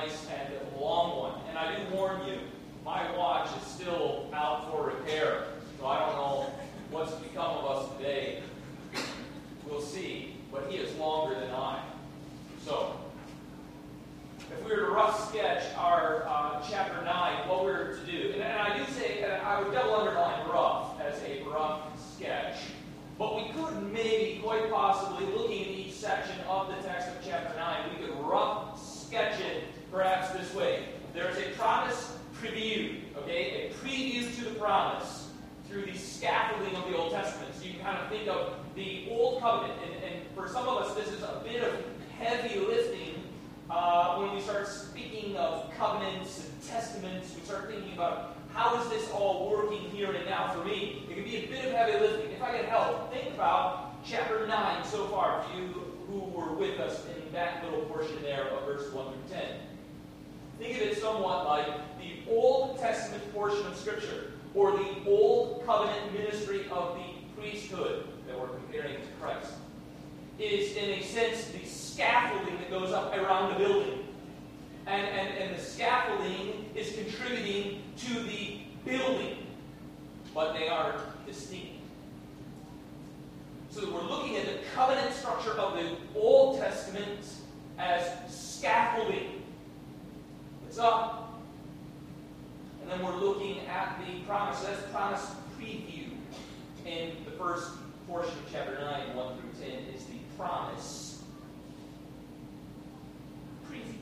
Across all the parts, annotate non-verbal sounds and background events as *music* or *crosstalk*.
nice and long one. And I do warn you, my watch is still out for repair. So I don't know what's become of us today. We'll see. But he is longer than I. So, if we were to rough sketch our uh, chapter 9, what we're to do, and, and I do say, I would double underline rough as a rough sketch, but we could maybe, quite possibly, looking at each section of the text of chapter 9, we could rough sketch it perhaps this way. There's a promise preview, okay? A preview to the promise through the scaffolding of the Old Testament. So you can kind of think of the Old Covenant, and, and for some of us, this is a bit of heavy lifting uh, when we start speaking of covenants and testaments. We start thinking about how is this all working here and now for me? It can be a bit of heavy lifting. If I can help, think about chapter 9 so far, for you who were with us in that little portion there of verses 1 through 10. Think of it somewhat like the Old Testament portion of Scripture, or the Old Covenant ministry of the priesthood that we're comparing to Christ. It is, in a sense, the scaffolding that goes up around the building. And, and, and the scaffolding is contributing to the building, but they are distinct. So we're looking at the covenant structure of the Old Testament as scaffolding. It's up. And then we're looking at the promise. That's promise preview. In the first portion of chapter 9, 1 through 10, is the promise preview.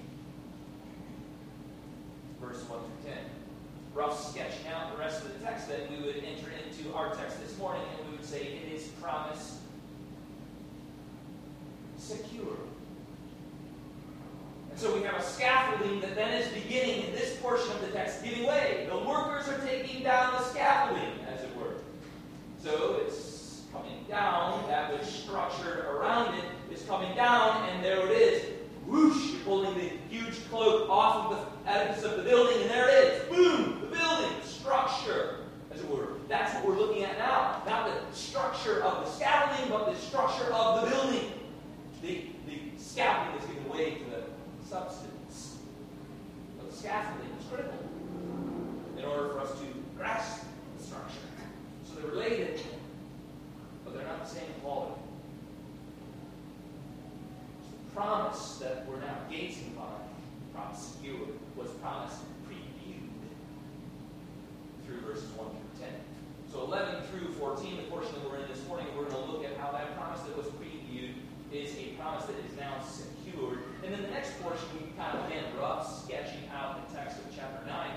Verse 1 through 10. Rough sketching out the rest of the text, then we would enter into our text this morning and we would say it is promise secure. So we have a scaffolding that then is beginning in this portion of the text giving way. The workers are taking down the scaffolding, as it were. So it's coming down, that which structured around it is coming down, and there it is. Whoosh! You're pulling the huge cloak off of the edges of the building, and there it is. Boom! The building, structure, as it were. That's what we're looking at now. Not the structure of the scaffolding, but the structure of the building. The, the scaffolding is giving way to substance. But the scaffolding is critical in order for us to grasp the structure. So they're related, but they're not the same quality. The promise that we're now gazing upon, promise secured, was promised previewed through verses 1 through 10. So 11 through 14, the portion that we're in this morning, we're going to look at how that promise that was previewed is a promise that is now secured. And then the next portion, we kind of, again, rough sketching out the text of chapter 9.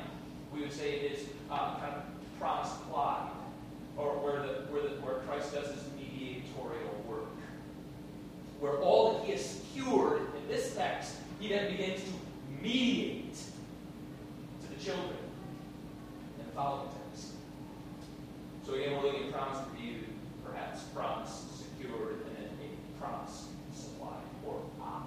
We would say it is uh, kind of promise applied, or where, the, where, the, where Christ does his mediatorial work. Where all that he has secured in this text, he then begins to mediate to the children in the following text. So again, we're looking at promise reviewed, perhaps promise secured, and then a promise supplied or applied.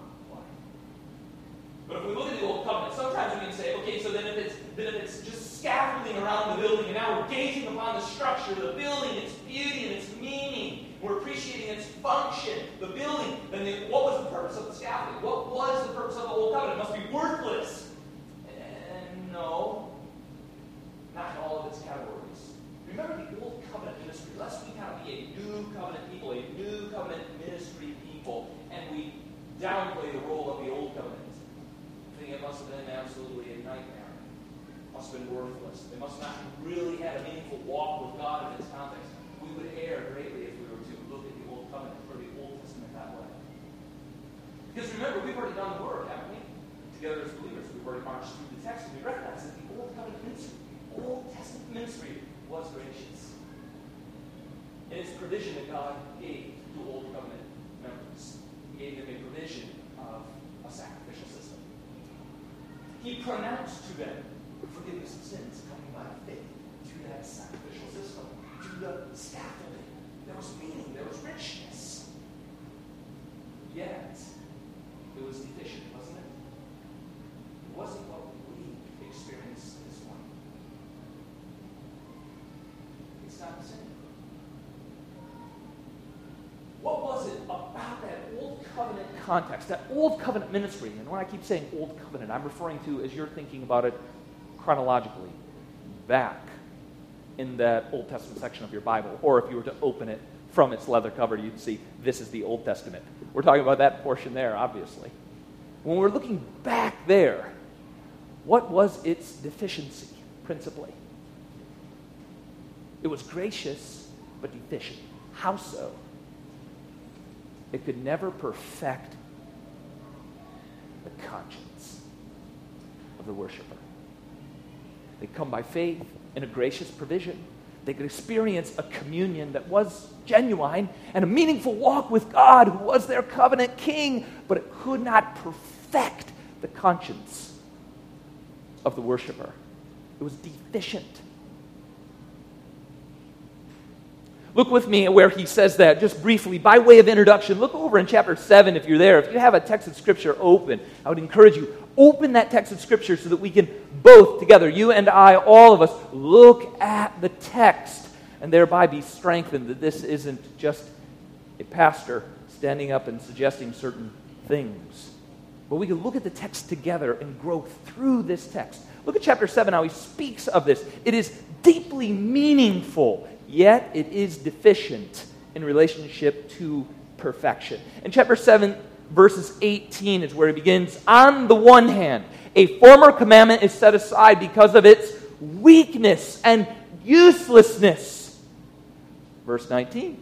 But if we look at the Old Covenant, sometimes we can say, okay, so then if it's then if it's just scaffolding around the building, and now we're gazing upon the structure, the building, its beauty and its meaning, we're appreciating its function, the building, then the, what was the purpose of the scaffolding? What was the purpose of the Old Covenant? It must be worthless. And no, all of its categories. Remember the Old Covenant ministry. Lest we kind of be a new covenant people, a new covenant ministry people, and we downplay the role of the Old Covenant. I think it must have been absolutely a nightmare. It must have been worthless. They must not have really had a meaningful walk with God in its context. We would err greatly if we were to look at the Old Covenant or the Old Testament that way. Because remember, we've already done the work, haven't we? Together as believers, we've already marched through the text, and we recognize that the Old Covenant ministry, Old Testament ministry, was gracious. In its provision that God gave to Old Covenant members, He gave them a provision of a sacrificial system. He pronounced to them forgiveness of sins coming by faith to that sacrificial system, to the scaffolding. There was meaning, there was richness. Yet, it was deficient, wasn't it? It wasn't what we experienced this morning. It's not the same. What was it about that old covenant context, that old covenant ministry, and when I keep saying old covenant, I'm referring to, as you're thinking about it chronologically, back in that Old Testament section of your Bible, or if you were to open it from its leather cover, you'd see this is the Old Testament. We're talking about that portion there, obviously. When we're looking back there, what was its deficiency, principally? It was gracious, but deficient. How so? It could never perfect the conscience of the worshiper. They come by faith in a gracious provision. They could experience a communion that was genuine and a meaningful walk with God, who was their covenant king, but it could not perfect the conscience of the worshiper. It was deficient. Look with me where he says that just briefly by way of introduction. Look over in chapter 7 if you're there. If you have a text of scripture open, I would encourage you open that text of scripture so that we can both together, you and I, all of us, look at the text and thereby be strengthened that this isn't just a pastor standing up and suggesting certain things. But we can look at the text together and grow through this text. Look at chapter 7, how he speaks of this. It is deeply meaningful yet it is deficient in relationship to perfection. In chapter 7, verses 18 is where he begins. On the one hand, a former commandment is set aside because of its weakness and uselessness. Verse 19.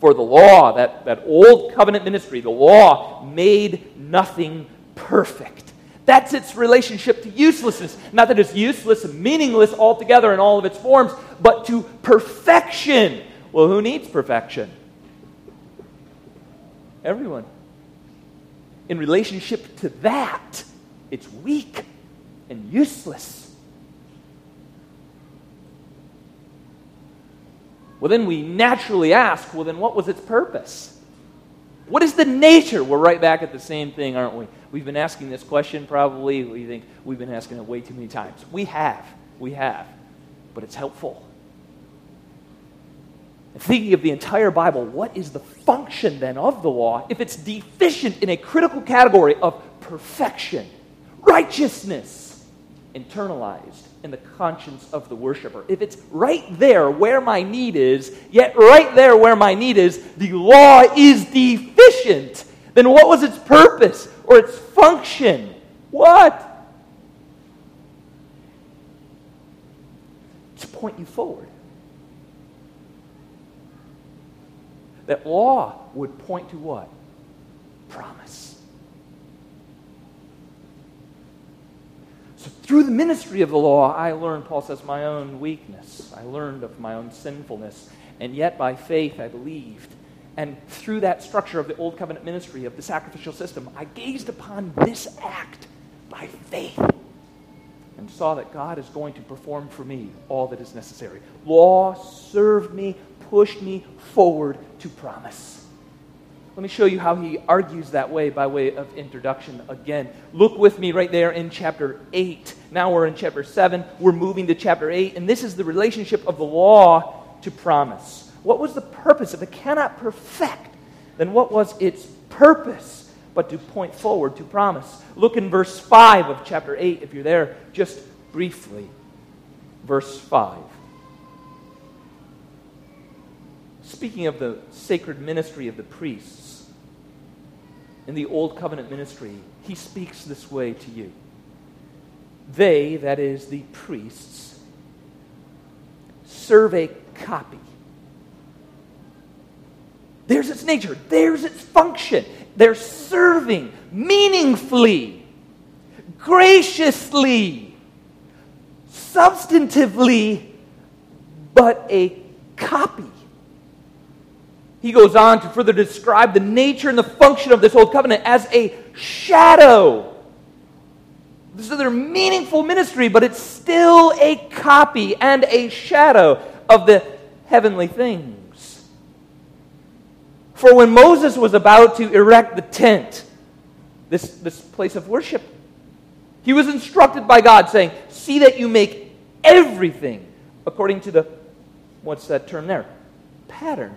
For the law, that, that old covenant ministry, the law made nothing perfect. That's its relationship to uselessness. Not that it's useless and meaningless altogether in all of its forms, but to perfection. Well, who needs perfection? Everyone. In relationship to that, it's weak and useless. Well, then we naturally ask well, then what was its purpose? What is the nature? We're right back at the same thing, aren't we? We've been asking this question probably, we think we've been asking it way too many times. We have. We have. But it's helpful. Thinking of the entire Bible, what is the function then of the law if it's deficient in a critical category of perfection, righteousness, internalized in the conscience of the worshiper? If it's right there where my need is, yet right there where my need is, the law is deficient, then what was its purpose? Or its function. What? To point you forward. That law would point to what? Promise. So through the ministry of the law, I learned, Paul says, my own weakness. I learned of my own sinfulness. And yet by faith I believed and through that structure of the Old Covenant ministry, of the sacrificial system, I gazed upon this act by faith and saw that God is going to perform for me all that is necessary. Law served me, pushed me forward to promise. Let me show you how he argues that way by way of introduction again. Look with me right there in chapter 8. Now we're in chapter 7. We're moving to chapter 8, and this is the relationship of the law to promise. What was the purpose? If it cannot perfect, then what was its purpose but to point forward to promise? Look in verse 5 of chapter 8, if you're there, just briefly. Verse 5. Speaking of the sacred ministry of the priests, in the Old Covenant ministry, he speaks this way to you. They, that is, the priests, serve a copy there's its nature, there's its function. They're serving meaningfully, graciously, substantively, but a copy. He goes on to further describe the nature and the function of this old covenant as a shadow. This is their meaningful ministry, but it's still a copy and a shadow of the heavenly things. For when Moses was about to erect the tent, this, this place of worship, he was instructed by God, saying, See that you make everything according to the, what's that term there? Pattern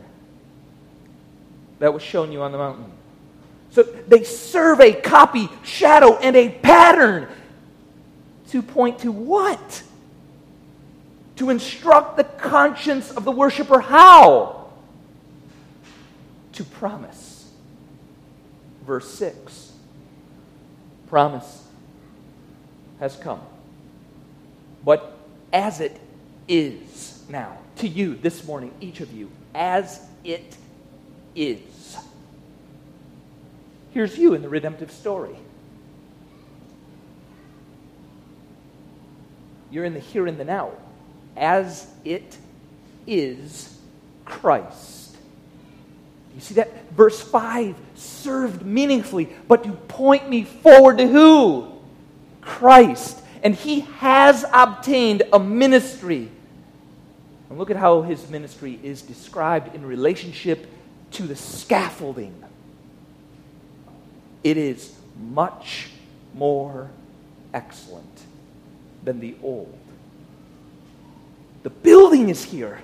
that was shown you on the mountain. So they serve a copy, shadow, and a pattern to point to what? To instruct the conscience of the worshiper how? To promise. Verse 6 Promise has come. But as it is now, to you this morning, each of you, as it is. Here's you in the redemptive story. You're in the here and the now. As it is Christ. You see that? Verse 5 served meaningfully, but to point me forward to who? Christ. And he has obtained a ministry. And look at how his ministry is described in relationship to the scaffolding. It is much more excellent than the old. The building is here.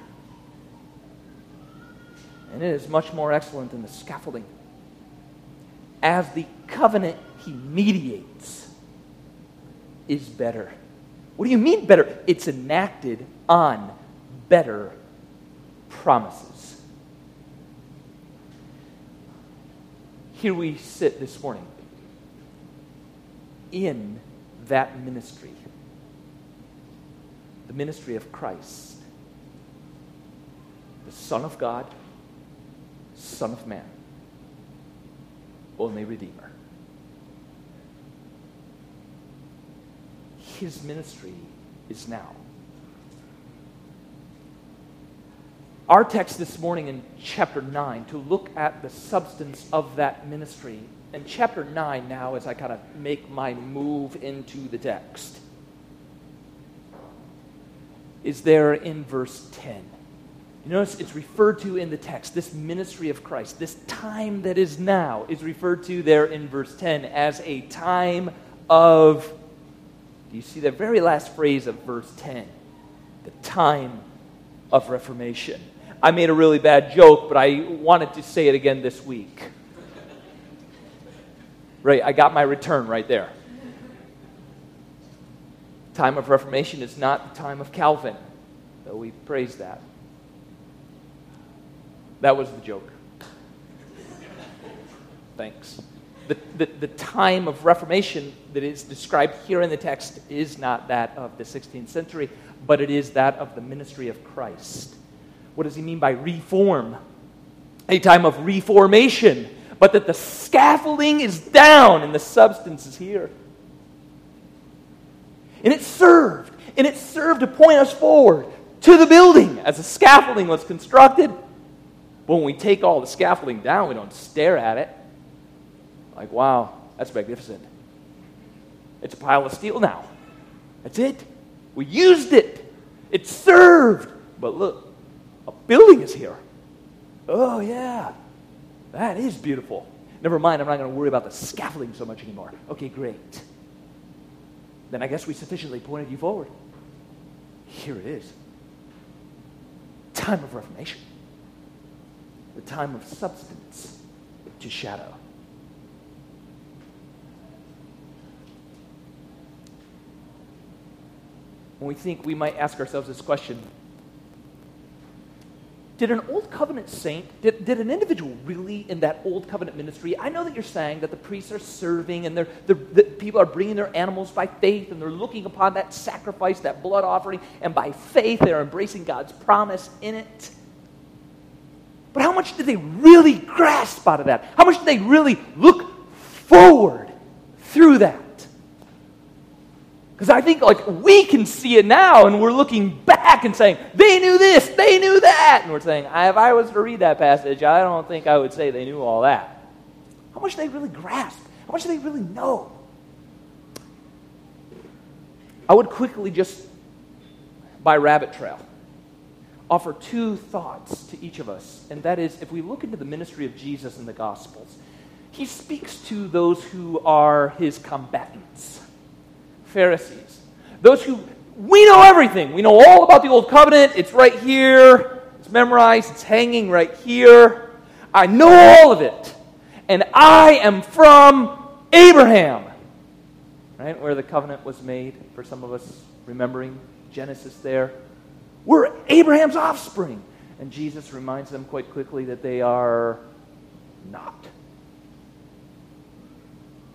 And it is much more excellent than the scaffolding. As the covenant he mediates is better. What do you mean better? It's enacted on better promises. Here we sit this morning in that ministry the ministry of Christ, the Son of God, Son of Man, only Redeemer. His ministry is now. Our text this morning in chapter 9 to look at the substance of that ministry. And chapter 9 now, as I kind of make my move into the text is there in verse 10. You notice it's referred to in the text, this ministry of Christ, this time that is now, is referred to there in verse 10 as a time of. Do you see the very last phrase of verse 10? The time of reformation. I made a really bad joke, but I wanted to say it again this week. Right, I got my return right there time of Reformation is not the time of Calvin, though we praise that. That was the joke. Thanks. The, the, the time of Reformation that is described here in the text is not that of the 16th century, but it is that of the ministry of Christ. What does he mean by reform? A time of reformation, but that the scaffolding is down and the substance is here. And it served. And it served to point us forward to the building as the scaffolding was constructed. But when we take all the scaffolding down, we don't stare at it. Like, wow, that's magnificent. It's a pile of steel now. That's it. We used it. It served. But look, a building is here. Oh, yeah. That is beautiful. Never mind, I'm not going to worry about the scaffolding so much anymore. Okay, great then I guess we sufficiently pointed you forward. Here it is. Time of reformation. The time of substance to shadow. When we think we might ask ourselves this question did an old covenant saint, did, did an individual really in that old covenant ministry? I know that you're saying that the priests are serving and they're, they're, the people are bringing their animals by faith and they're looking upon that sacrifice, that blood offering, and by faith they're embracing God's promise in it. But how much did they really grasp out of that? How much did they really look forward through that? Because I think like we can see it now and we're looking back and saying, they knew this, they knew that. And we're saying, if I was to read that passage, I don't think I would say they knew all that. How much do they really grasp? How much do they really know? I would quickly just, by rabbit trail, offer two thoughts to each of us. And that is, if we look into the ministry of Jesus in the Gospels, he speaks to those who are his combatants Pharisees. Those who, we know everything. We know all about the Old Covenant. It's right here. It's memorized. It's hanging right here. I know all of it. and I am from Abraham. Right? Where the covenant was made, for some of us remembering Genesis there. We're Abraham's offspring. And Jesus reminds them quite quickly that they are not.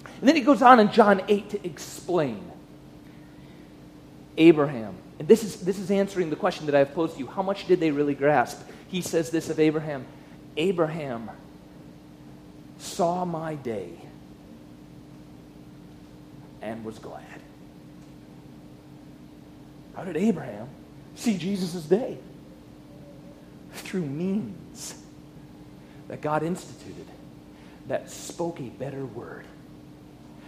And then he goes on in John 8 to explain Abraham. And this is, this is answering the question that I've posed to you. How much did they really grasp? He says this of Abraham Abraham saw my day and was glad. How did Abraham see Jesus' day? Through means that God instituted that spoke a better word,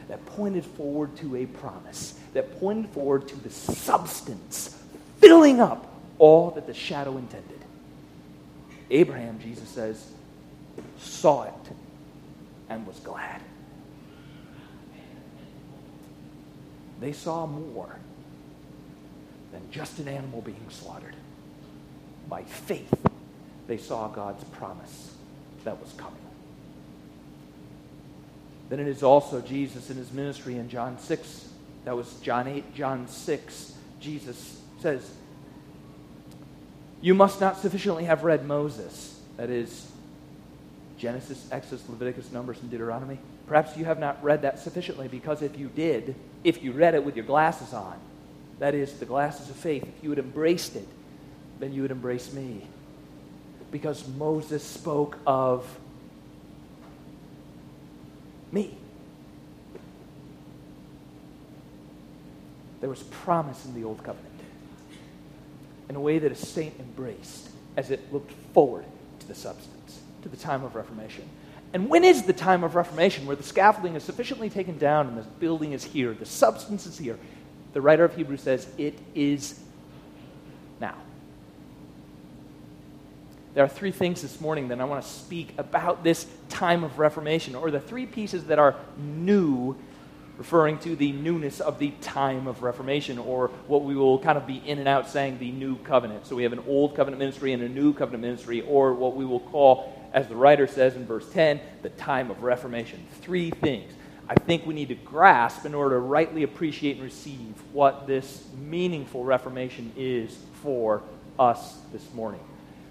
that pointed forward to a promise, that pointed forward to the substance, filling up all that the shadow intended. Abraham, Jesus says, saw it and was glad. They saw more than just an animal being slaughtered. By faith, they saw God's promise that was coming. Then it is also Jesus in his ministry in John 6. That was John 8, John 6. Jesus says, You must not sufficiently have read Moses. That is, Genesis, Exodus, Leviticus, Numbers, and Deuteronomy. Perhaps you have not read that sufficiently because if you did, if you read it with your glasses on, that is, the glasses of faith, if you had embraced it, then you would embrace me. Because Moses spoke of me. There was promise in the Old Covenant in a way that a saint embraced as it looked forward to the substance, to the time of Reformation. And when is the time of Reformation where the scaffolding is sufficiently taken down and the building is here, the substance is here? The writer of Hebrews says, It is now. There are three things this morning that I want to speak about this time of Reformation, or the three pieces that are new, referring to the newness of the time of Reformation, or what we will kind of be in and out saying the new covenant. So we have an old covenant ministry and a new covenant ministry, or what we will call as the writer says in verse 10, the time of Reformation. Three things I think we need to grasp in order to rightly appreciate and receive what this meaningful Reformation is for us this morning.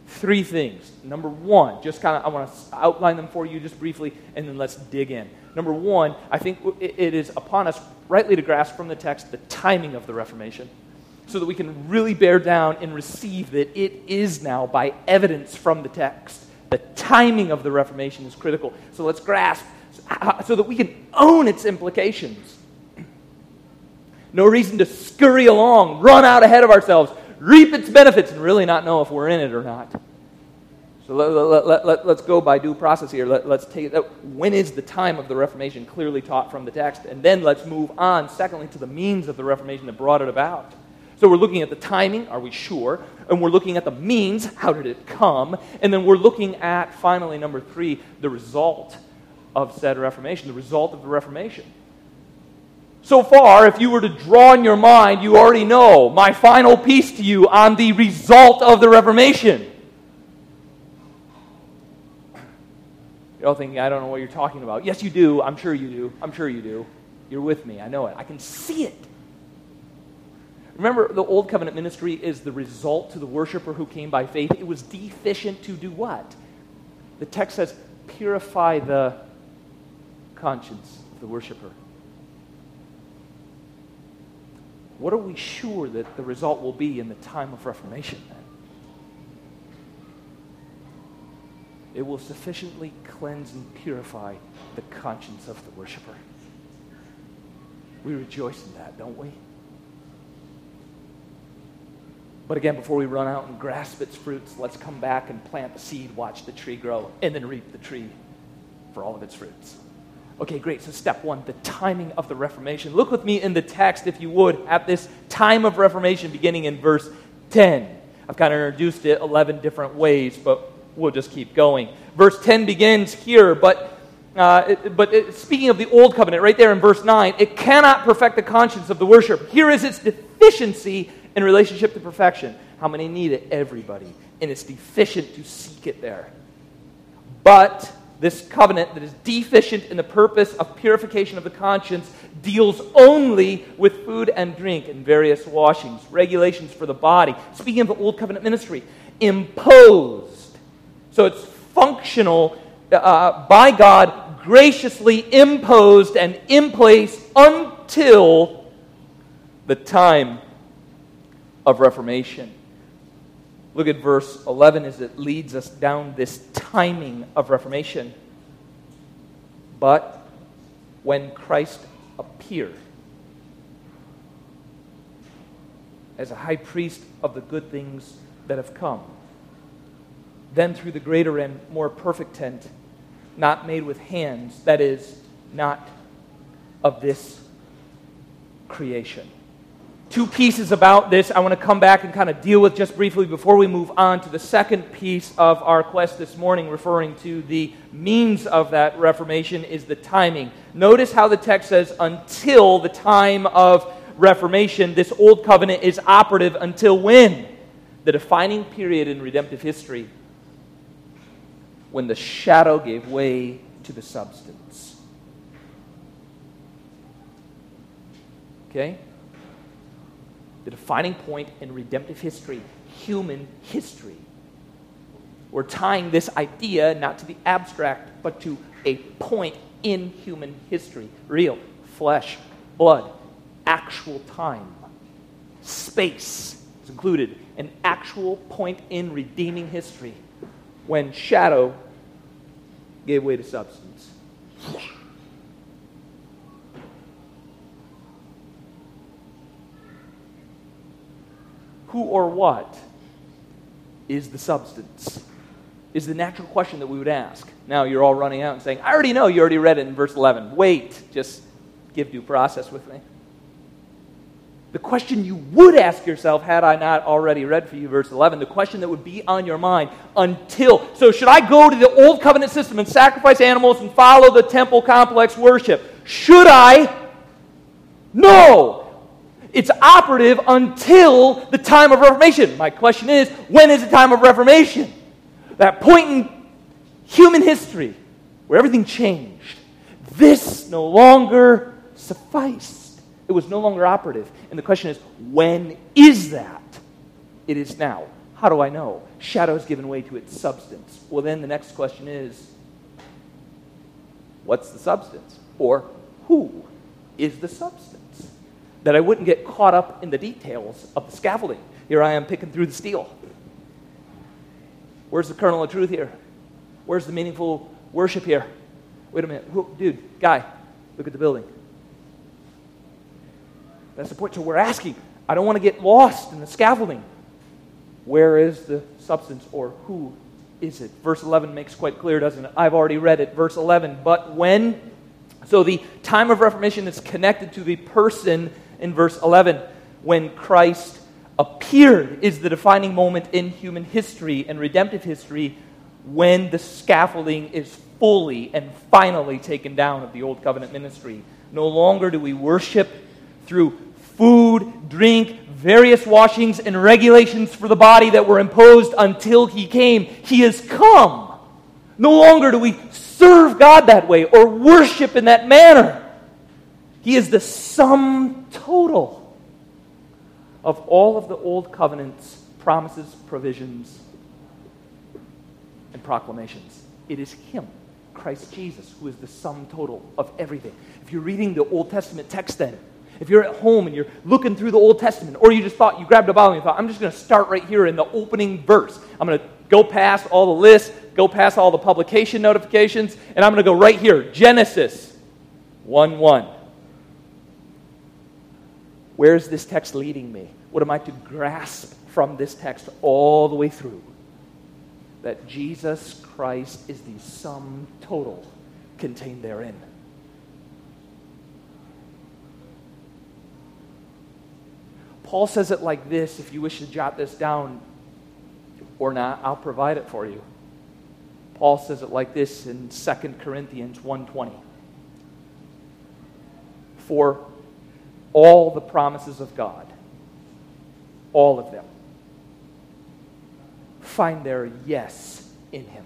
Three things. Number one, just kind of, I want to outline them for you just briefly, and then let's dig in. Number one, I think it is upon us rightly to grasp from the text the timing of the Reformation so that we can really bear down and receive that it is now by evidence from the text the timing of the Reformation is critical. So let's grasp so that we can own its implications. No reason to scurry along, run out ahead of ourselves, reap its benefits, and really not know if we're in it or not. So let, us let, let, let, go by due process here. Let, us take. When is the time of the Reformation clearly taught from the text? And then let's move on, secondly, to the means of the Reformation that brought it about. So we're looking at the timing, are we sure? And we're looking at the means, how did it come? And then we're looking at, finally, number three, the result of said Reformation, the result of the Reformation. So far, if you were to draw in your mind, you already know my final piece to you on the result of the Reformation. You're all thinking, I don't know what you're talking about. Yes, you do. I'm sure you do. I'm sure you do. You're with me. I know it. I can see it. Remember, the Old Covenant ministry is the result to the worshiper who came by faith. It was deficient to do what? The text says, purify the conscience of the worshiper. What are we sure that the result will be in the time of Reformation then? It will sufficiently cleanse and purify the conscience of the worshiper. We rejoice in that, don't we? But again, before we run out and grasp its fruits, let's come back and plant the seed, watch the tree grow, and then reap the tree for all of its fruits. Okay, great. So, step one, the timing of the Reformation. Look with me in the text, if you would, at this time of Reformation beginning in verse 10. I've kind of introduced it 11 different ways, but we'll just keep going. Verse 10 begins here, but, uh, but speaking of the Old Covenant, right there in verse 9, it cannot perfect the conscience of the worshiper. Here is its deficiency in relationship to perfection. How many need it? Everybody. And it's deficient to seek it there. But This covenant that is deficient in the purpose of purification of the conscience deals only with food and drink and various washings, regulations for the body. Speaking of the Old Covenant ministry, imposed. So it's functional uh, by God, graciously imposed and in place until the time of Reformation. Look at verse 11 as it leads us down this timing of Reformation. But when Christ appeared as a high priest of the good things that have come, then through the greater and more perfect tent, not made with hands, that is, not of this creation two pieces about this I want to come back and kind of deal with just briefly before we move on to the second piece of our quest this morning, referring to the means of that Reformation, is the timing. Notice how the text says, until the time of Reformation, this old covenant is operative until when? The defining period in redemptive history when the shadow gave way to the substance. Okay? The defining point in redemptive history, human history. We're tying this idea not to the abstract, but to a point in human history real, flesh, blood, actual time. Space is included, an actual point in redeeming history when shadow gave way to substance. Who or what is the substance? Is the natural question that we would ask. Now you're all running out and saying, I already know, you already read it in verse 11. Wait, just give due process with me. The question you would ask yourself, had I not already read for you verse 11, the question that would be on your mind until. So, should I go to the old covenant system and sacrifice animals and follow the temple complex worship? Should I? No! It's operative until the time of Reformation. My question is when is the time of Reformation? That point in human history where everything changed. This no longer sufficed. It was no longer operative. And the question is when is that? It is now. How do I know? Shadow has given way to its substance. Well, then the next question is what's the substance? Or who is the substance? That I wouldn't get caught up in the details of the scaffolding. Here I am picking through the steel. Where's the kernel of truth here? Where's the meaningful worship here? Wait a minute. Who, dude, guy, look at the building. That's the point. So we're asking. I don't want to get lost in the scaffolding. Where is the substance or who is it? Verse 11 makes quite clear, doesn't it? I've already read it. Verse 11. But when, so the time of Reformation is connected to the person in verse 11 when Christ appeared is the defining moment in human history and redemptive history when the scaffolding is fully and finally taken down of the old covenant ministry. No longer do we worship through food, drink, various washings, and regulations for the body that were imposed until he came. He has come. No longer do we serve God that way or worship in that manner. He is the sum total of all of the Old Covenant's promises, provisions, and proclamations. It is Him, Christ Jesus, who is the sum total of everything. If you're reading the Old Testament text, then, if you're at home and you're looking through the Old Testament, or you just thought, you grabbed a Bible and you thought, I'm just going to start right here in the opening verse. I'm going to go past all the lists, go past all the publication notifications, and I'm going to go right here Genesis 1 1. Where is this text leading me? What am I to grasp from this text all the way through? That Jesus Christ is the sum total contained therein. Paul says it like this. If you wish to jot this down or not, I'll provide it for you. Paul says it like this in 2 Corinthians 1:20. For all the promises of God, all of them, find their yes in Him.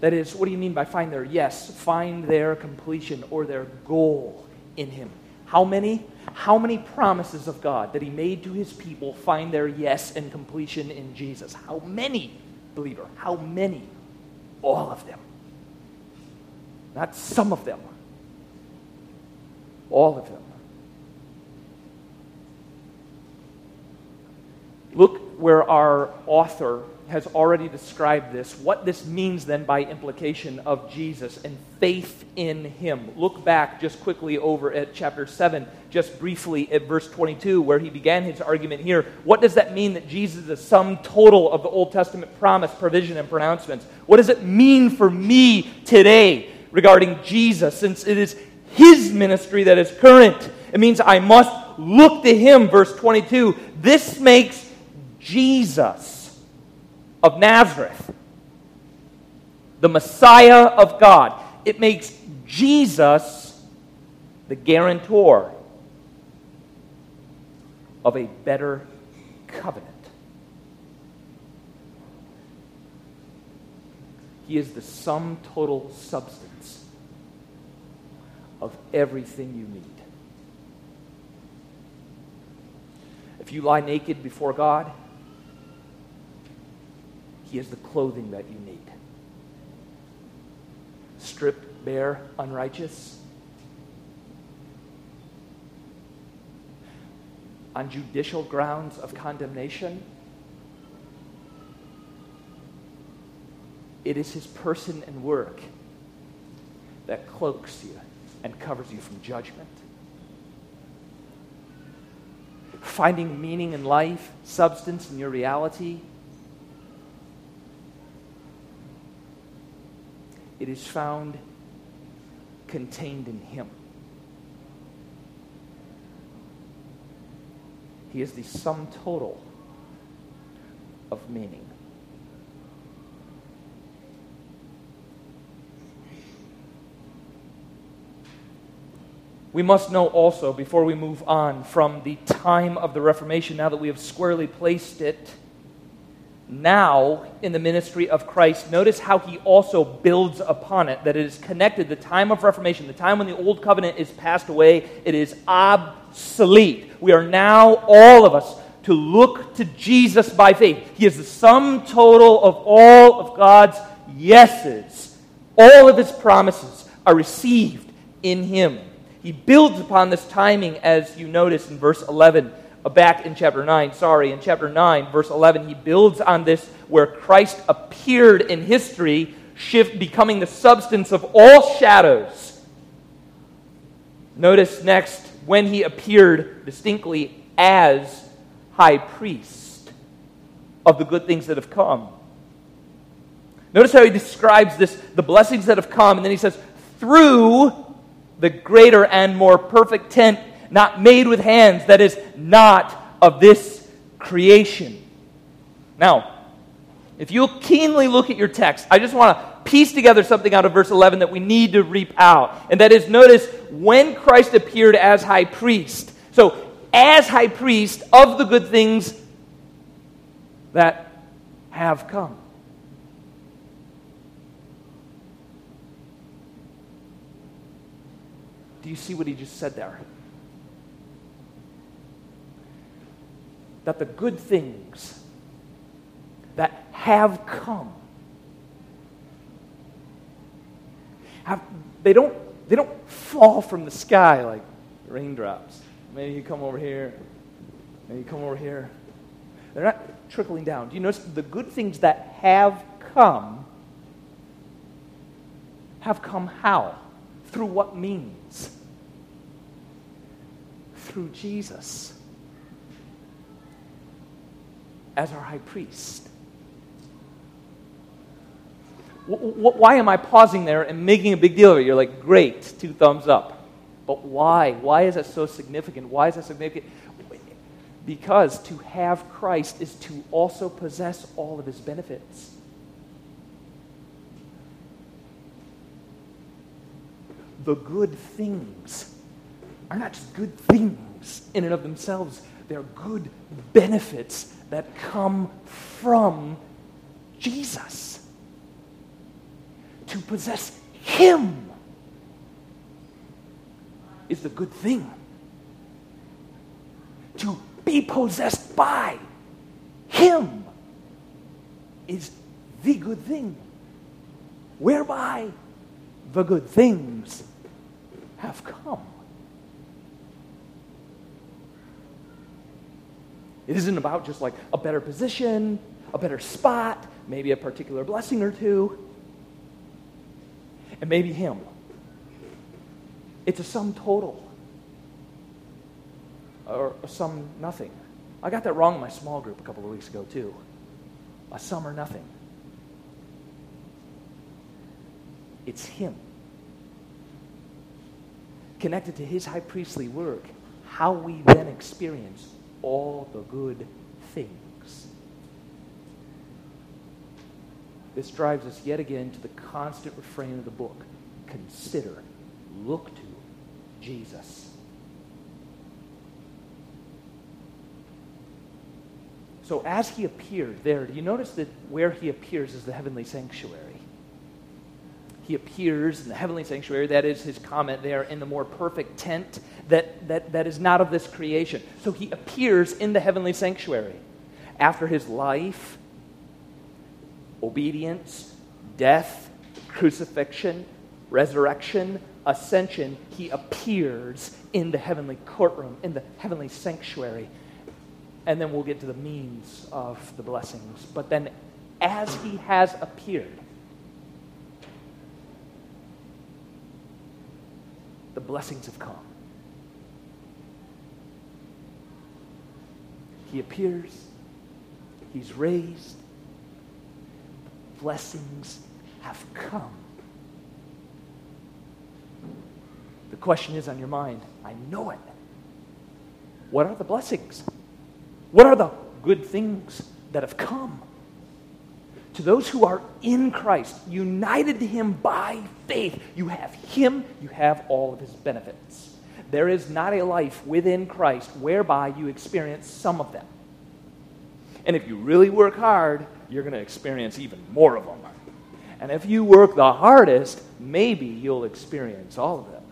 That is, what do you mean by find their yes? Find their completion or their goal in Him. How many? How many promises of God that He made to His people find their yes and completion in Jesus? How many, believer? How many? All of them. Not some of them. All of them. Look where our author has already described this, what this means then by implication of Jesus and faith in him. Look back just quickly over at chapter 7, just briefly at verse 22, where he began his argument here. What does that mean that Jesus is the sum total of the Old Testament promise, provision, and pronouncements? What does it mean for me today regarding Jesus, since it is his ministry that is current? It means I must look to him, verse 22. This makes Jesus of Nazareth, the Messiah of God. It makes Jesus the guarantor of a better covenant. He is the sum total substance of everything you need. If you lie naked before God, he is the clothing that you need. Stripped, bare, unrighteous. On judicial grounds of condemnation. It is his person and work that cloaks you and covers you from judgment. Finding meaning in life, substance in your reality, it is found contained in Him. He is the sum total of meaning. We must know also, before we move on from the time of the Reformation, now that we have squarely placed it now in the ministry of Christ, notice how he also builds upon it, that it is connected. The time of Reformation, the time when the old covenant is passed away, it is obsolete. We are now, all of us, to look to Jesus by faith. He is the sum total of all of God's yeses. All of his promises are received in him. He builds upon this timing, as you notice in verse 11 uh, back in chapter 9, sorry, in chapter 9, verse 11, he builds on this where Christ appeared in history, shift becoming the substance of all shadows. Notice next when he appeared distinctly as high priest of the good things that have come. Notice how he describes this, the blessings that have come, and then he says, through the greater and more perfect tent not made with hands, that is not of this creation. Now, if you'll keenly look at your text, I just want to piece together something out of verse 11 that we need to reap out. And that is, notice when Christ appeared as high priest. So, as high priest of the good things that have come. Do you see what he just said there? that the good things that have come have, they don't they don't fall from the sky like raindrops. Maybe you come over here, maybe you come over here. They're not trickling down. Do you notice the good things that have come have come how? Through what means? Through Jesus as our high priest. Why am I pausing there and making a big deal of it? You're like, great, two thumbs up. But why? Why is that so significant? Why is that significant? Because to have Christ is to also possess all of his benefits. The good things are not just good things in and of themselves, they're good benefits that come from Jesus. to possess Him is the good thing. To be possessed by Him is the good thing, whereby the good things have come. It isn't about just like a better position, a better spot, maybe a particular blessing or two, and maybe Him. It's a sum total, or a sum nothing. I got that wrong in my small group a couple of weeks ago, too. A sum or nothing. It's Him. Connected to His high priestly work, how we then experience all the good things. This drives us yet again to the constant refrain of the book consider, look to Jesus. So as he appeared there, do you notice that where he appears is the heavenly sanctuary? He appears in the heavenly sanctuary. That is his comment there in the more perfect tent that, that, that is not of this creation. So he appears in the heavenly sanctuary. After his life, obedience, death, crucifixion, resurrection, ascension, he appears in the heavenly courtroom, in the heavenly sanctuary. And then we'll get to the means of the blessings. But then, as he has appeared, blessings have come. He appears, he's raised, blessings have come. The question is on your mind I know it. What are the blessings? What are the good things that have come? To those who are in Christ, united to Him by faith, you have Him, you have all of His benefits. There is not a life within Christ whereby you experience some of them. And if you really work hard, you're going to experience even more of them. And if you work the hardest, maybe you'll experience all of them.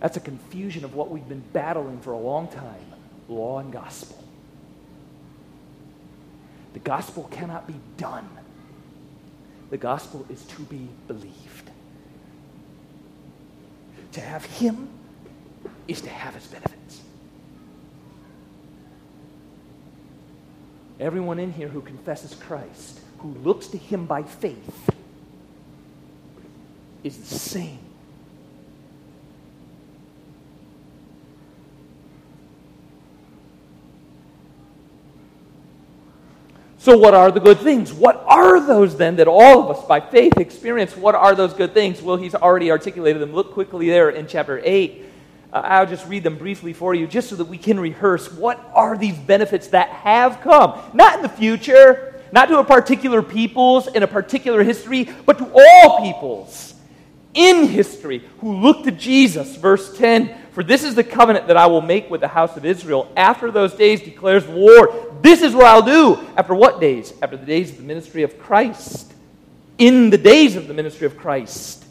That's a confusion of what we've been battling for a long time law and gospel. The gospel cannot be done, the gospel is to be believed. To have Him is to have His benefits. Everyone in here who confesses Christ, who looks to Him by faith, is the same So, what are the good things? What are those then that all of us by faith experience? What are those good things? Well, he's already articulated them. Look quickly there in chapter 8. Uh, I'll just read them briefly for you just so that we can rehearse what are these benefits that have come. Not in the future, not to a particular peoples in a particular history, but to all peoples in history who look to Jesus. Verse 10 For this is the covenant that I will make with the house of Israel. After those days, declares the Lord. This is what I'll do. After what days? After the days of the ministry of Christ. In the days of the ministry of Christ,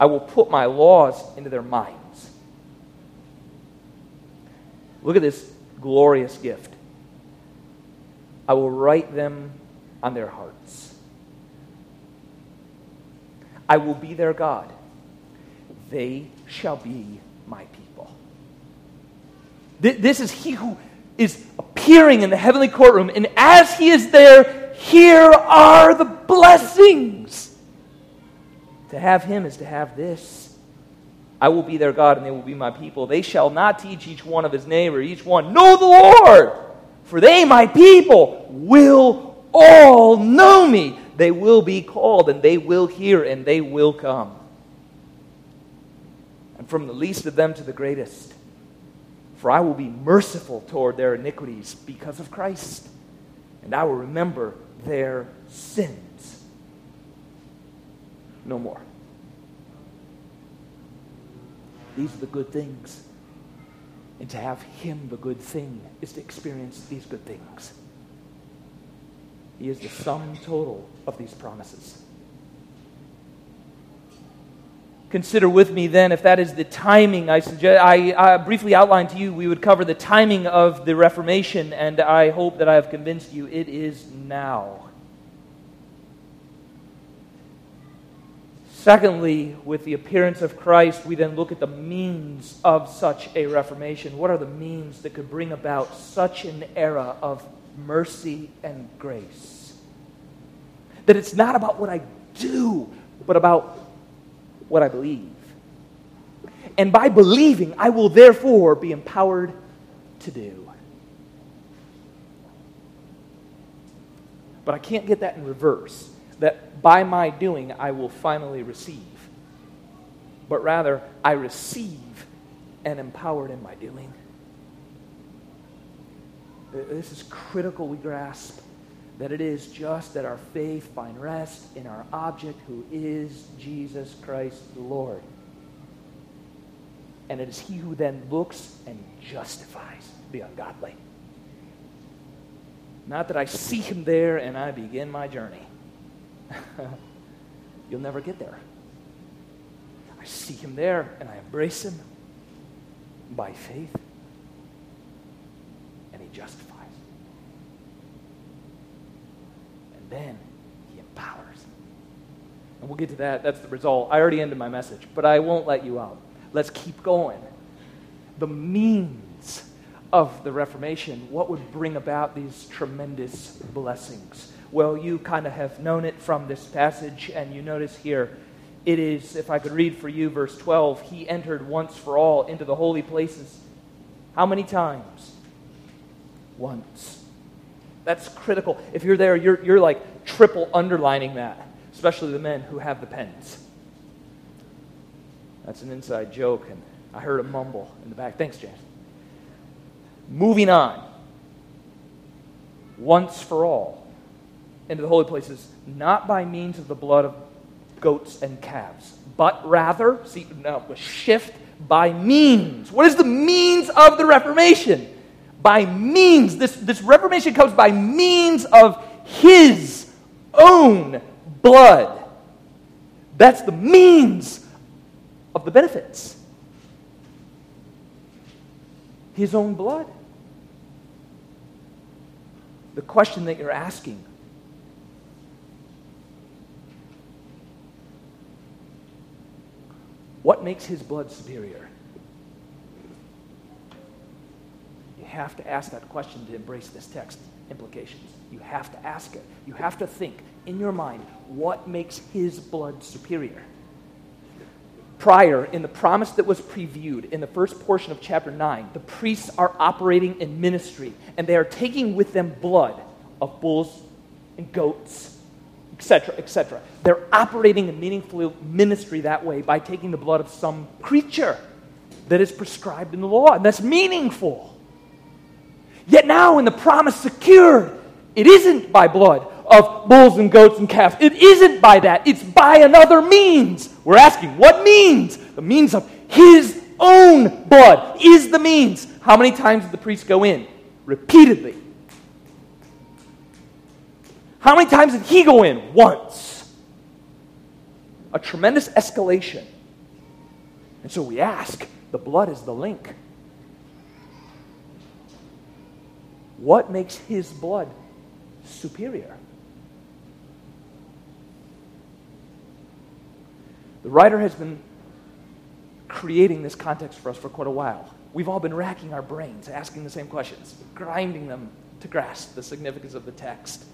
I will put my laws into their minds. Look at this glorious gift. I will write them on their hearts. I will be their God. They shall be my people. This is he who is appearing in the heavenly courtroom, and as he is there, here are the blessings. To have him is to have this. I will be their God, and they will be my people. They shall not teach each one of his neighbor, each one, know the Lord, for they, my people, will all know me. They will be called, and they will hear, and they will come. From the least of them to the greatest, for I will be merciful toward their iniquities because of Christ, and I will remember their sins no more. These are the good things. And to have Him, the good thing, is to experience these good things. He is the sum total of these promises. Consider with me then if that is the timing. I, suggest, I, I briefly outlined to you we would cover the timing of the Reformation, and I hope that I have convinced you it is now. Secondly, with the appearance of Christ, we then look at the means of such a reformation. What are the means that could bring about such an era of mercy and grace? That it's not about what I do, but about what I believe. And by believing, I will therefore be empowered to do. But I can't get that in reverse that by my doing I will finally receive. But rather, I receive and empowered in my doing. This is critical we grasp that it is just that our faith find rest in our object who is Jesus Christ the Lord. And it is he who then looks and justifies the ungodly. Not that I see him there and I begin my journey. *laughs* You'll never get there. I see him there and I embrace him by faith, and he justifies. Then he empowers. And we'll get to that. That's the result. I already ended my message, but I won't let you out. Let's keep going. The means of the Reformation, what would bring about these tremendous blessings? Well, you kind of have known it from this passage, and you notice here it is, if I could read for you, verse 12, he entered once for all into the holy places. How many times? Once. That's critical. If you're there, you're, you're like triple underlining that, especially the men who have the pens. That's an inside joke, and I heard a mumble in the back. Thanks, James. Moving on. Once for all into the holy places, not by means of the blood of goats and calves, but rather, see, now shift by means. What is the means of the Reformation? By means. This, this Reformation comes by means of his own blood. That's the means of the benefits. His own blood. The question that you're asking What makes his blood superior? You have to ask that question to embrace this text implications. You have to ask it. You have to think in your mind what makes his blood superior. Prior, in the promise that was previewed in the first portion of chapter 9, the priests are operating in ministry, and they are taking with them blood of bulls and goats etc., etc. They're operating a meaningful ministry that way by taking the blood of some creature that is prescribed in the law, and that's meaningful. Yet now, in the promise secured, it isn't by blood of bulls and goats and calves. It isn't by that. It's by another means. We're asking, what means? The means of his own blood is the means. How many times did the priest go in? Repeatedly. How many times did he go in? Once. A tremendous escalation. And so we ask the blood is the link. What makes his blood superior? The writer has been creating this context for us for quite a while. We've all been racking our brains, asking the same questions, grinding them to grasp the significance of the text.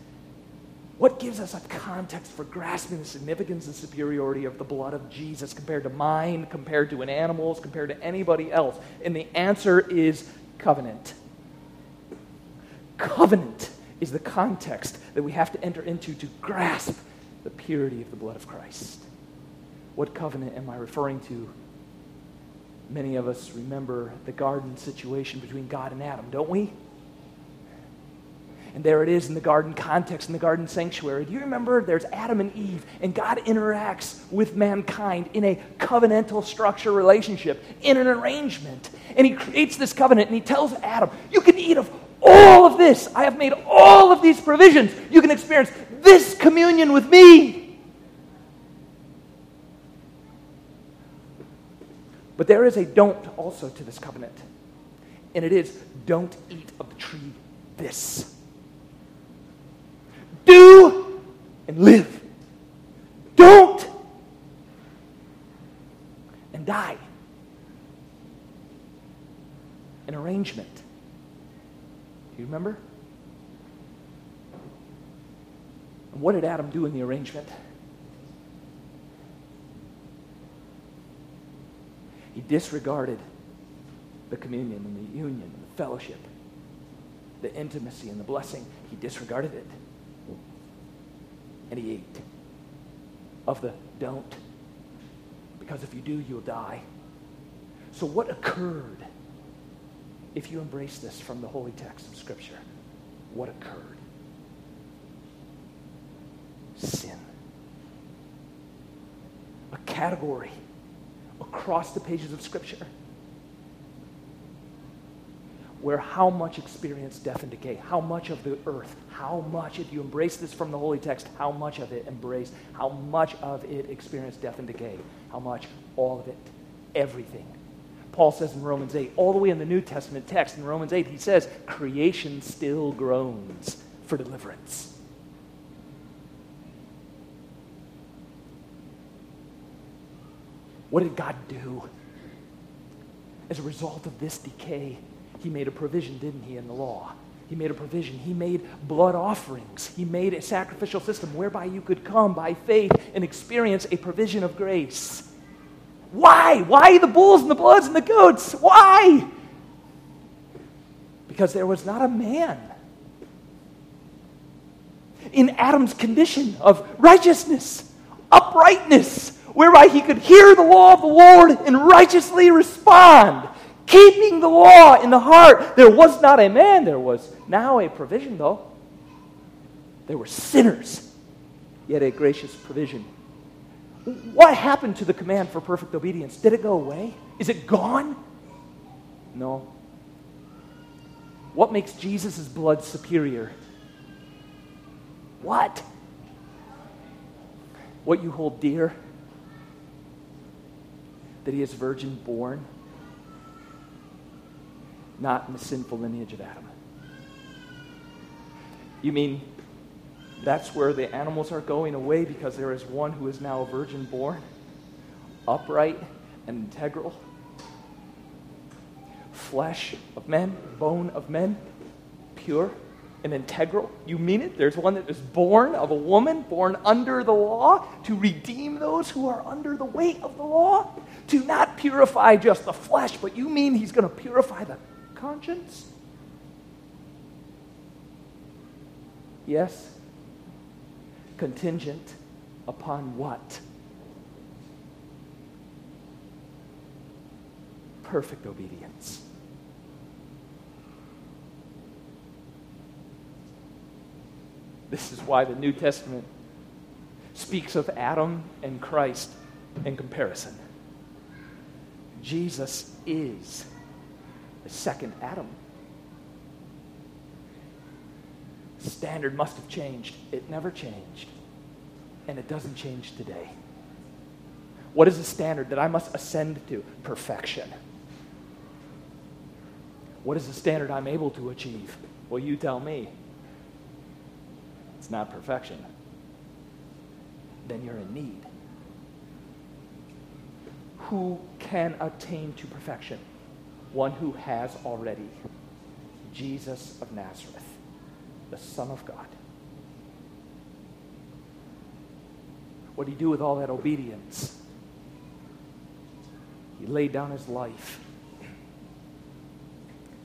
What gives us a context for grasping the significance and superiority of the blood of Jesus compared to mine, compared to an animal's, compared to anybody else? And the answer is covenant. Covenant is the context that we have to enter into to grasp the purity of the blood of Christ. What covenant am I referring to? Many of us remember the garden situation between God and Adam, don't we? And there it is in the garden context, in the garden sanctuary. Do you remember? There's Adam and Eve, and God interacts with mankind in a covenantal structure relationship, in an arrangement. And He creates this covenant, and He tells Adam, You can eat of all of this. I have made all of these provisions. You can experience this communion with me. But there is a don't also to this covenant. And it is don't eat of the tree this. Do and live. Don't and die. An arrangement. Do you remember? And what did Adam do in the arrangement? He disregarded the communion and the union and the fellowship, the intimacy and the blessing. He disregarded it. And he ate of the don't. Because if you do, you'll die. So, what occurred if you embrace this from the holy text of Scripture? What occurred? Sin. A category across the pages of Scripture where how much experience death and decay, how much of the earth, how much, if you embrace this from the holy text, how much of it embrace, how much of it experienced death and decay, how much, all of it, everything. Paul says in Romans 8, all the way in the New Testament text in Romans 8, he says, creation still groans for deliverance. What did God do? As a result of this decay, he made a provision, didn't he, in the law? He made a provision. He made blood offerings. He made a sacrificial system whereby you could come by faith and experience a provision of grace. Why? Why the bulls and the bloods and the goats? Why? Because there was not a man in Adam's condition of righteousness, uprightness, whereby he could hear the law of the Lord and righteously respond keeping the law in the heart. There was not a man, there was now a provision, though. There were sinners, yet a gracious provision. What happened to the command for perfect obedience? Did it go away? Is it gone? No. What makes Jesus' blood superior? What? What you hold dear? That he is virgin born? not in the sinful lineage of Adam. You mean that's where the animals are going away because there is one who is now a virgin born, upright and integral, flesh of men, bone of men, pure and integral? You mean it? There's one that is born of a woman, born under the law, to redeem those who are under the weight of the law? To not purify just the flesh, but you mean he's going to purify the conscience? Yes. Contingent upon what? Perfect obedience. This is why the New Testament speaks of Adam and Christ in comparison. Jesus is the second Adam. Standard must have changed. It never changed. And it doesn't change today. What is the standard that I must ascend to? Perfection. What is the standard I'm able to achieve? Well, you tell me. It's not perfection. Then you're in need. Who can attain to perfection? one who has already Jesus of Nazareth, the Son of God. What did he do with all that obedience? He laid down his life,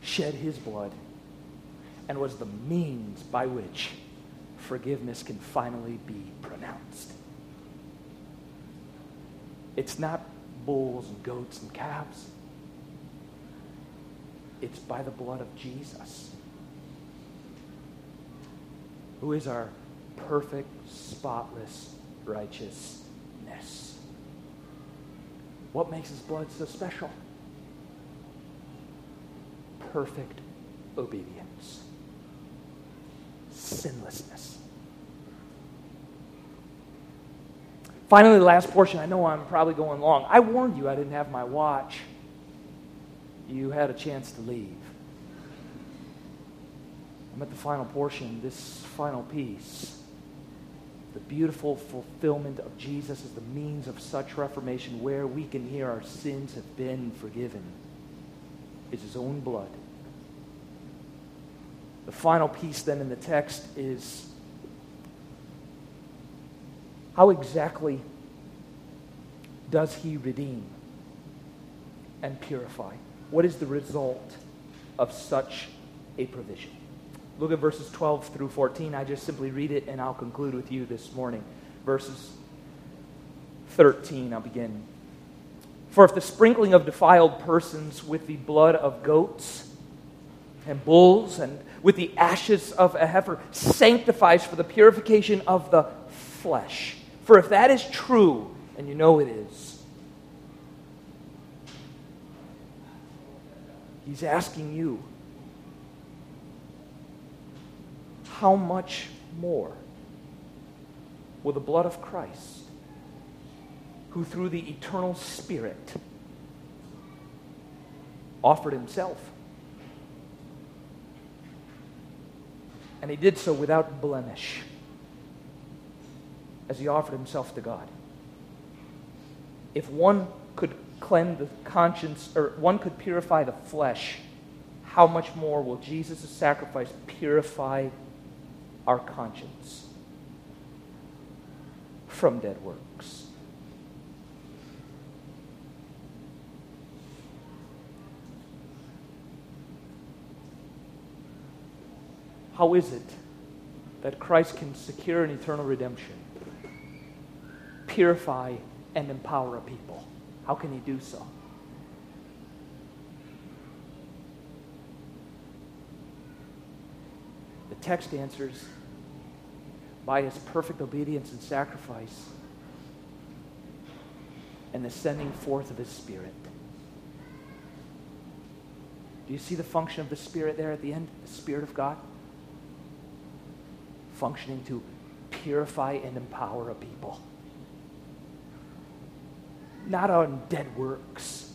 shed his blood, and was the means by which forgiveness can finally be pronounced. It's not bulls and goats and calves. It's by the blood of Jesus, who is our perfect, spotless righteousness. What makes his blood so special? Perfect obedience. Sinlessness. Finally, the last portion. I know I'm probably going long. I warned you I didn't have my watch. You had a chance to leave. I'm at the final portion, this final piece. The beautiful fulfillment of Jesus as the means of such reformation where we can hear our sins have been forgiven is his own blood. The final piece then in the text is how exactly does he redeem and purify? What is the result of such a provision? Look at verses 12 through 14. I just simply read it and I'll conclude with you this morning. Verses 13, I'll begin. For if the sprinkling of defiled persons with the blood of goats and bulls and with the ashes of a heifer sanctifies for the purification of the flesh. For if that is true, and you know it is, he's asking you how much more will the blood of Christ, who through the eternal Spirit offered himself, and he did so without blemish, as he offered himself to God. If one could cleanse the conscience, or one could purify the flesh, how much more will Jesus' sacrifice purify our conscience from dead works. How is it that Christ can secure an eternal redemption, purify and empower a people? How can he do so? The text answers by his perfect obedience and sacrifice and the sending forth of his Spirit. Do you see the function of the Spirit there at the end? The Spirit of God? Functioning to purify and empower a people. Not on dead works,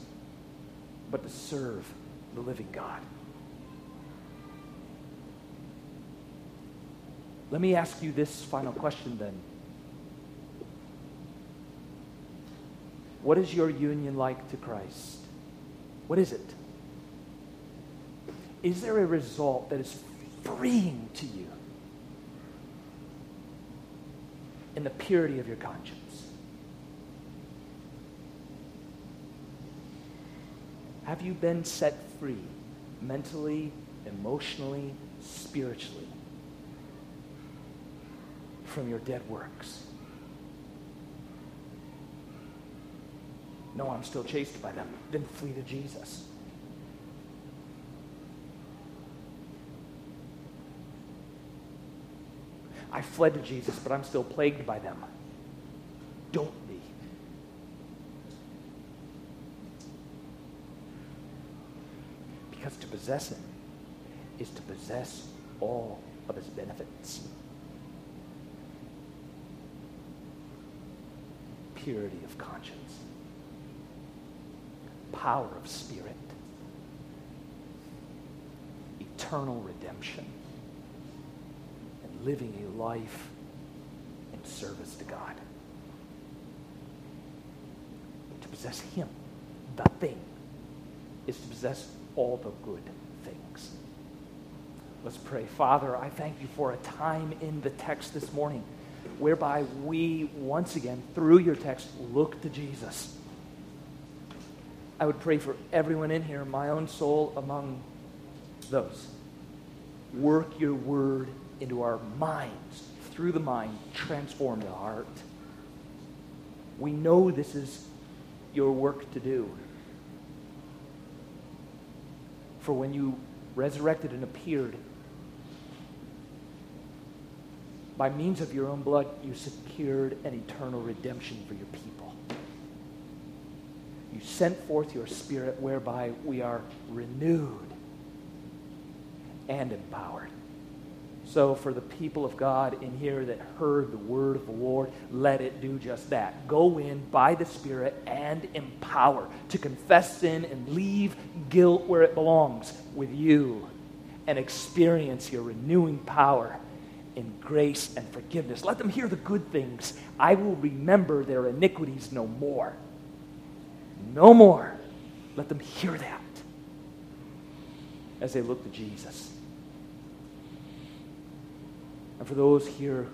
but to serve the living God. Let me ask you this final question then. What is your union like to Christ? What is it? Is there a result that is freeing to you in the purity of your conscience? Have you been set free mentally, emotionally, spiritually? from your dead works. No, I'm still chased by them. Then flee to Jesus. I fled to Jesus, but I'm still plagued by them. Don't be. Because to possess Him is to possess all of His benefits. purity of conscience, power of spirit, eternal redemption, living a life in service to God. To possess Him, the thing, is to possess all the good things. Let's pray. Father, I thank you for a time in the text this morning whereby we once again, through your text, look to Jesus. I would pray for everyone in here, my own soul among those. Work your word into our minds, through the mind, transform the heart. We know this is your work to do. For when you resurrected and appeared, by means of your own blood, you secured an eternal redemption for your people. You sent forth your Spirit whereby we are renewed and empowered So, for the people of God in here that heard the word of the Lord, let it do just that. Go in by the Spirit and empower to confess sin and leave guilt where it belongs with you and experience your renewing power in grace and forgiveness. Let them hear the good things. I will remember their iniquities no more. No more. Let them hear that as they look to Jesus. And for those here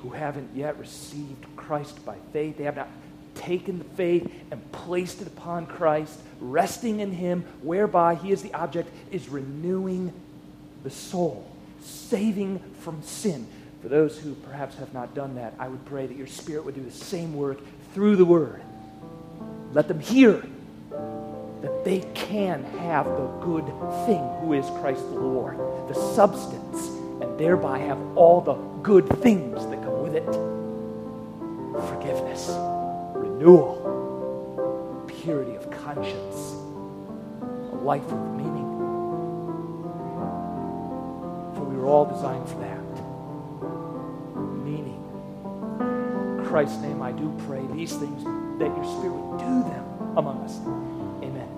who haven't yet received Christ by faith, they have not taken the faith and placed it upon Christ, resting in Him, whereby He is the object, is renewing the soul, saving from sin. For those who perhaps have not done that, I would pray that your Spirit would do the same work through the Word. Let them hear that they can have the good thing, who is Christ the Lord, the substance and thereby have all the good things that come with it forgiveness, renewal, purity of conscience, a life of meaning. For we were all designed for that meaning. In Christ's name, I do pray these things that your Spirit do them among us. Amen.